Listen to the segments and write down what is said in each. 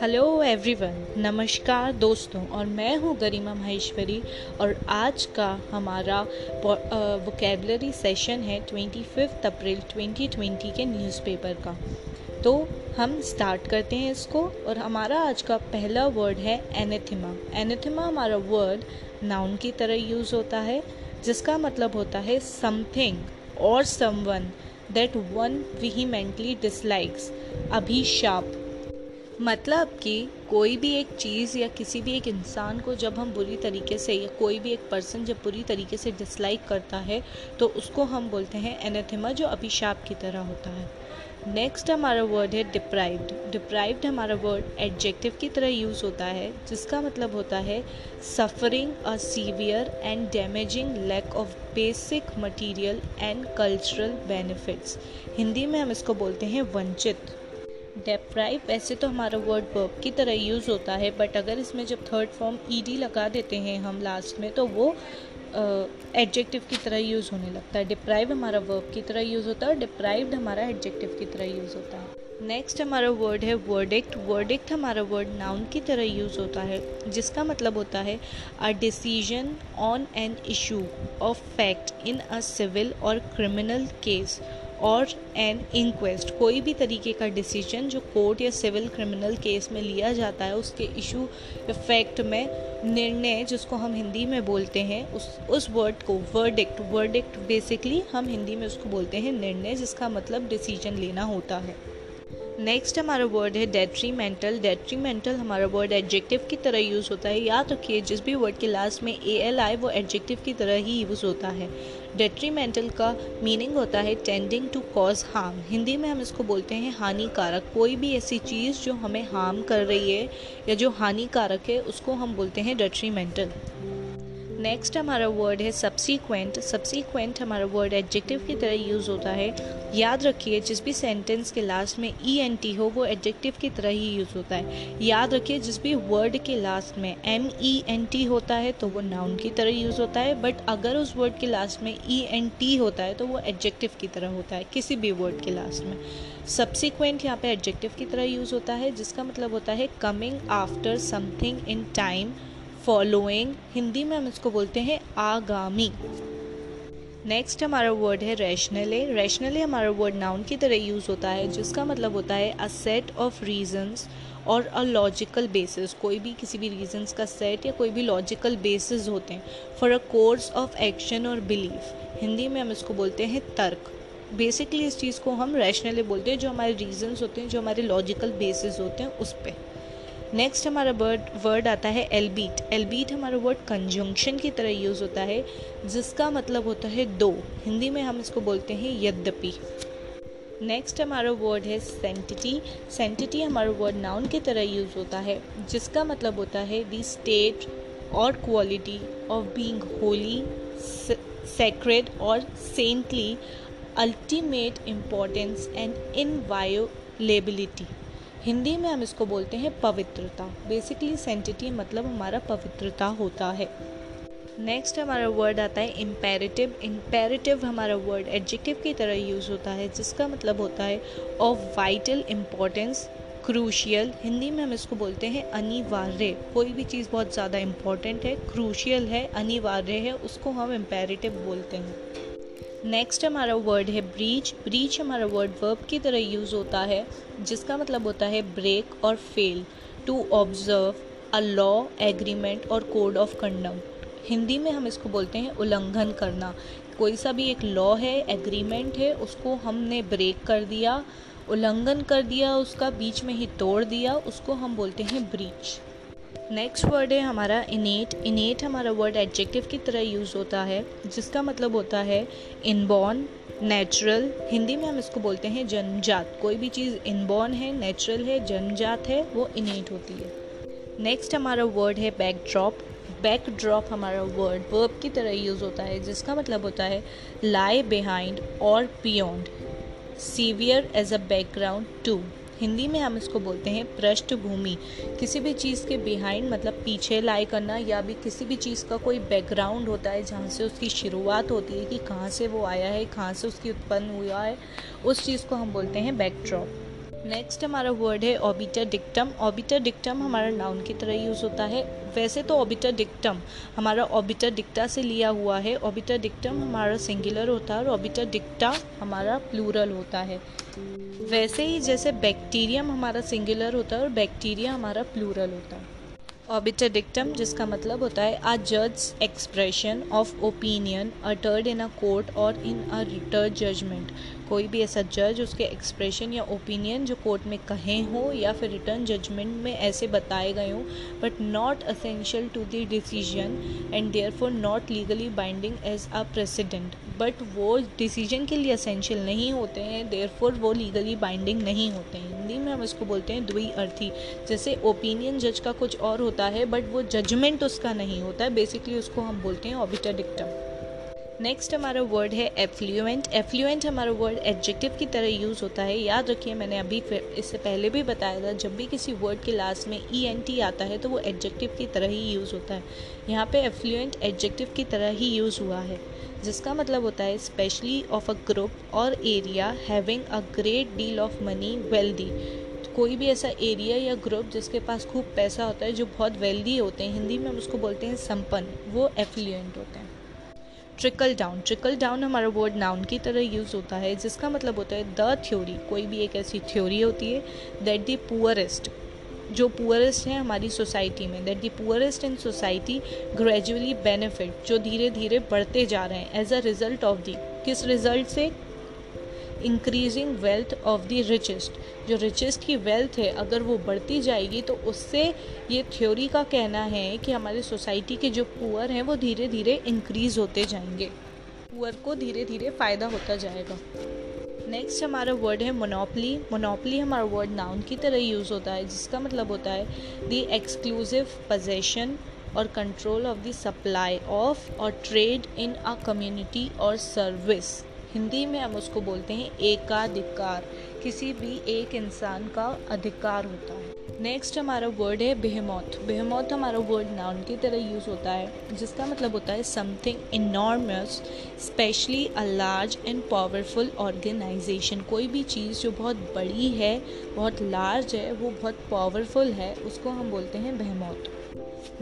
Hello everyone नमस्कार दोस्तों, और मैं हूँ गरिमा महेश्वरी, और आज का हमारा वोकेबलरी सेशन है ट्वेंटी फिफ्थ अप्रैल 2020 के न्यूज़पेपर का। तो हम स्टार्ट करते हैं इसको, और हमारा आज का पहला वर्ड है एनेथिमा एनेथिमा हमारा वर्ड नाउन की तरह यूज़ होता है, जिसका मतलब होता है समथिंग और someone that one vehemently dislikes अभिशाप मतलब कि कोई भी एक चीज़ या किसी भी एक इंसान को जब हम बुरी तरीके से या कोई भी एक पर्सन जब बुरी तरीके से डिसलाइक करता है तो उसको हम बोलते हैं एनेथेमा जो अभिशाप की तरह होता है। नेक्स्ट हमारा वर्ड है डिप्राइव्ड डिप्राइव्ड हमारा वर्ड एडजेक्टिव की तरह यूज़ होता है, जिसका मतलब होता है suffering a severe and damaging lack of basic material and cultural benefits Hindi में हम इसको बोलते हैं वंचित। डेप्राइव वैसे तो हमारा वर्ड वर्ब की तरह यूज़ होता है बट अगर इसमें जब थर्ड फॉर्म ईडी लगा देते हैं हम लास्ट में तो वो एडजेक्टिव uh, की तरह यूज़ होने लगता है। डिप्राइव हमारा वर्ब की तरह यूज़ होता है और डिप्राइव्ड हमारा एडजेक्टिव की तरह यूज़ होता है। नेक्स्ट हमारा वर्ड है वर्डिक्ट वर्डिक्ट हमारा वर्ड नाउन की तरह यूज़ होता है, जिसका मतलब होता है a decision on an issue of fact in a civil और क्रिमिनल केस और एन इंक्वेस्ट कोई भी तरीके का डिसीज़न जो कोर्ट या सिविल क्रिमिनल केस में लिया जाता है, उसके इशू इफ़ेक्ट में निर्णय जिसको हम हिंदी में बोलते हैं, उस उस वर्ड को वर्डिक्ट वर्डिक्ट बेसिकली हम हिंदी में उसको बोलते हैं निर्णय, जिसका मतलब डिसीज़न लेना होता है। नेक्स्ट हमारा वर्ड है डेट्रीमेंटल डेट्रीमेंटल हमारा वर्ड एडजेक्टिव की तरह यूज़ होता है. याद रखिए, जिस भी वर्ड के लास्ट में ए एल आए वो एडजेक्टिव की तरह ही यूज़ होता है. डेट्रीमेंटल का मीनिंग होता है tending to cause harm Hindi में हम इसको बोलते हैं हानिकारक. कोई भी ऐसी चीज़ जो हमें हार्म कर रही है या जो हानिकारक है, उसको हम बोलते हैं डेट्रीमेंटल नेक्स्ट हमारा वर्ड है सब्सिक्वेंट सब्सिक्वेंट हमारा वर्ड एडजेक्टिव की तरह यूज़ होता है। याद रखिए, जिस भी सेंटेंस के लास्ट में ई एन टी हो, वो एडजेक्टिव की तरह ही यूज़ होता है। याद रखिए, जिस भी वर्ड के लास्ट में एम ई एन टी होता है तो वो नाउन की तरह यूज़ होता है। बट अगर उस वर्ड के लास्ट में ई एन टी होता है तो वो एडजेक्टिव की तरह होता है, किसी भी वर्ड के लास्ट में। सब्सिक्वेंट यहाँ पे एडजेक्टिव की तरह यूज़ होता है, जिसका मतलब होता है coming after something in time following Hindi में हम इसको बोलते हैं आगामी। नेक्स्ट हमारा वर्ड है रैशनले रैशनले हमारा वर्ड नाउन की तरह यूज़ होता है, जिसका मतलब होता है अ सेट ऑफ़ रीजंस और अ लॉजिकल बेसिस कोई भी किसी भी रीजंस का सेट या कोई भी लॉजिकल बेसिस होते हैं for a course of action और बिलीफ हिंदी में हम इसको बोलते हैं तर्क. बेसिकली इस चीज़ को हम रैशनली बोलते हैं, जो हमारे रीजंस होते हैं, जो हमारे लॉजिकल बेसिस होते हैं, उस पर नेक्स्ट हमारा वर्ड वर्ड आता है एलबीट एलबीट हमारा वर्ड कंजंक्शन की तरह यूज़ होता है, जिसका मतलब होता है दो. हिंदी में हम इसको बोलते हैं यद्यपि. नेक्स्ट हमारा वर्ड है सेंटिटी सेंटिटी हमारा वर्ड नाउन की तरह यूज़ होता है, जिसका मतलब होता है दी स्टेट और quality of being holy sacred और saintly ultimate importance and inviolability Hindi में हम इसको बोलते हैं पवित्रता। बेसिकली सेंटिटी मतलब हमारा पवित्रता होता है। नेक्स्ट हमारा वर्ड आता है इम्पेरेटिव इम्पेरेटिव हमारा वर्ड एडजेक्टिव की तरह यूज़ होता है, जिसका मतलब होता है of vital importance crucial Hindi में हम इसको बोलते हैं अनिवार्य। कोई भी चीज़ बहुत ज़्यादा इंपॉर्टेंट है क्रूशियल है, अनिवार्य है, उसको हम इम्पेरेटिव बोलते हैं। नेक्स्ट हमारा वर्ड है ब्रीच ब्रीच हमारा वर्ड वर्ब की तरह यूज़ होता है, जिसका मतलब होता है ब्रेक और fail to observe a law agreement और कोड ऑफ़ कंडक्ट हिंदी में हम इसको बोलते हैं उल्लंघन करना. कोई सा भी एक लॉ है एग्रीमेंट है, उसको हमने ब्रेक कर दिया, उल्लंघन कर दिया, उसका बीच में ही तोड़ दिया, उसको हम बोलते हैं ब्रीच नेक्स्ट वर्ड है हमारा इनेट इनेट हमारा वर्ड एडजेक्टिव की तरह यूज़ होता है, जिसका मतलब होता है इनबॉर्न नेचुरल हिंदी में हम इसको बोलते हैं जन्मजात कोई भी चीज़ इनबॉर्न है नेचुरल है जन्मजात है, वो इनेट होती है. नेक्स्ट हमारा वर्ड है बैकड्रॉप बैकड्रॉप हमारा वर्ड वर्ब की तरह यूज़ होता है, जिसका मतलब होता है लाई बिहाइंड और beyond serve as a background to Hindi में हम इसको बोलते हैं पृष्ठभूमि। किसी भी चीज़ के बिहाइंड मतलब पीछे लाई करना या भी किसी भी चीज़ का कोई बैकग्राउंड होता है जहाँ से उसकी शुरुआत होती है कि कहाँ से वो आया है, कहाँ से उसकी उत्पन्न हुआ है, उस चीज़ को हम बोलते हैं बैकड्रॉप नेक्स्ट हमारा वर्ड है ऑबिटर डिक्टम ऑबिटर डिक्टम हमारा नाउन की तरह यूज़ होता है। वैसे तो ऑबिटर डिक्टम हमारा ऑबिटर डिक्टा से लिया हुआ है। ऑबिटर डिक्टम हमारा सिंगुलर होता है और ऑबिटर डिक्टा हमारा प्लूरल होता है। वैसे ही जैसे बैक्टीरियम हमारा सिंगुलर होता है और बैक्टीरिया हमारा प्लूरल होता है। ऑबिटर डिक्टम जिसका मतलब होता है आ जज expression of opinion uttered in a court और इन अ रिटर्ड जजमेंट कोई भी ऐसा जज उसके एक्सप्रेशन या ओपिनियन जो कोर्ट में कहे हो या फिर रिटर्न जजमेंट में ऐसे बताए गए हों but not essential to the decision and therefore not legally binding as a precedent but वो डिसीज़न के लिए असेंशियल नहीं होते हैं देयर फॉर वो लीगली बाइंडिंग नहीं होते हैं। हिंदी में हम इसको बोलते हैं द्वि अर्थी जैसे ओपिनियन जज का कुछ और होता है बट वो जजमेंट उसका नहीं होता है बेसिकली उसको हम बोलते हैं ऑबिटर डिक्टम नेक्स्ट हमारा वर्ड है एफ्लुएंट एफ्लुएंट हमारा वर्ड एडजेक्टिव की तरह यूज़ होता है। याद रखिए, मैंने अभी इससे पहले भी बताया था, जब भी किसी वर्ड के लास्ट में ई एन टी आता है तो वो एडजेक्टिव की तरह ही यूज़ होता है। यहाँ पे एफ्लुएंट एडजेक्टिव की तरह ही यूज़ हुआ है, जिसका मतलब होता है स्पेशली ऑफ़ अ ग्रुप और area having a great deal of money wealthy कोई भी ऐसा एरिया या ग्रुप जिसके पास खूब पैसा होता है, जो बहुत वेल्दी होते हैं, हिंदी में हम उसको बोलते हैं संपन्न, वो एफ्लुएंट होते हैं। ट्रिकल डाउन ट्रिकल डाउन हमारा वर्ड नाउन की तरह यूज़ होता है, जिसका मतलब होता है द थ्योरी कोई भी एक ऐसी थ्योरी होती है दैट दी पुअरेस्ट जो पुअरेस्ट हैं हमारी सोसाइटी में that the poorest in society gradually benefit जो धीरे धीरे बढ़ते जा रहे हैं as a result of the किस रिज़ल्ट से? Increasing wealth of the richest जो रिचेस्ट की वेल्थ है, अगर वो बढ़ती जाएगी तो उससे ये थ्योरी का कहना है कि हमारे सोसाइटी के जो पुअर हैं, वो धीरे धीरे इंक्रीज होते जाएँगे। पुअर को धीरे धीरे फ़ायदा होता जाएगा। नेक्स्ट हमारा वर्ड है मोनोपली मोनोपली हमारा वर्ड नाउन की तरह यूज़ होता है, जिसका मतलब होता है द एक्सक्लूसिव पोजेशन और control of the supply of और ट्रेड इन अ कम्युनिटी और सर्विस हिंदी में हम उसको बोलते हैं एकाधिकार। किसी भी एक इंसान का अधिकार होता है। नेक्स्ट हमारा वर्ड है बेहमौत बेहमौत हमारा वर्ड नाउन की तरह यूज़ होता है, जिसका मतलब होता है something enormous especially a large and powerful organization कोई भी चीज़ जो बहुत बड़ी है, बहुत लार्ज है, वो बहुत पावरफुल है, उसको हम बोलते हैं बेहमौत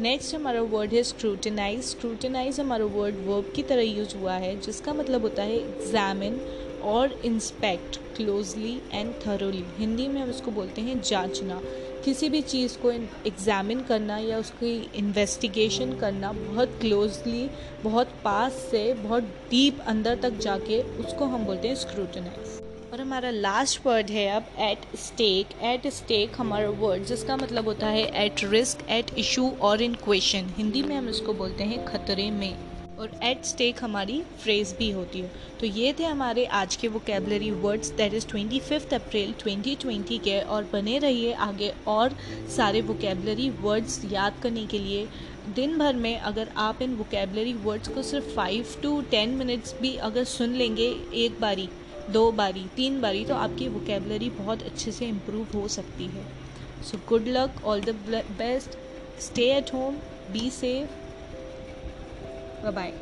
नेक्स्ट हमारा वर्ड है स्क्रूटनाइज स्क्रूटनाइज हमारा वर्ड वर्ब की तरह यूज़ हुआ है, जिसका मतलब होता है एग्जामिन और inspect closely and thoroughly Hindi में हम उसको बोलते हैं जांचना. किसी भी चीज़ को एग्ज़ामिन करना या उसकी इन्वेस्टिगेशन करना बहुत क्लोजली बहुत पास से, बहुत डीप अंदर तक जाके उसको हम बोलते हैं स्क्रूटनाइज और हमारा लास्ट वर्ड है अब एट स्टेक एट स्टेक हमारा वर्ड जिसका मतलब होता है एट रिस्क एट इशू और इन क्वेश्चन हिंदी में हम इसको बोलते हैं खतरे में. और एट स्टेक हमारी फ्रेज भी होती है. तो ये थे हमारे आज के vocabulary words that is twenty fifth April twenty twenty के और बने रहिए आगे और सारे वोकेबलरी वर्ड्स याद करने के लिए. दिन भर में अगर आप इन वोकेबलरी वर्ड्स को सिर्फ़ फाइव टू टेन मिनट्स भी अगर सुन लेंगे एक बारी दो बारी, तीन बारी तो आपकी वोकेबलरी बहुत अच्छे से इम्प्रूव हो सकती है। So good luck all the best stay at home be safe bye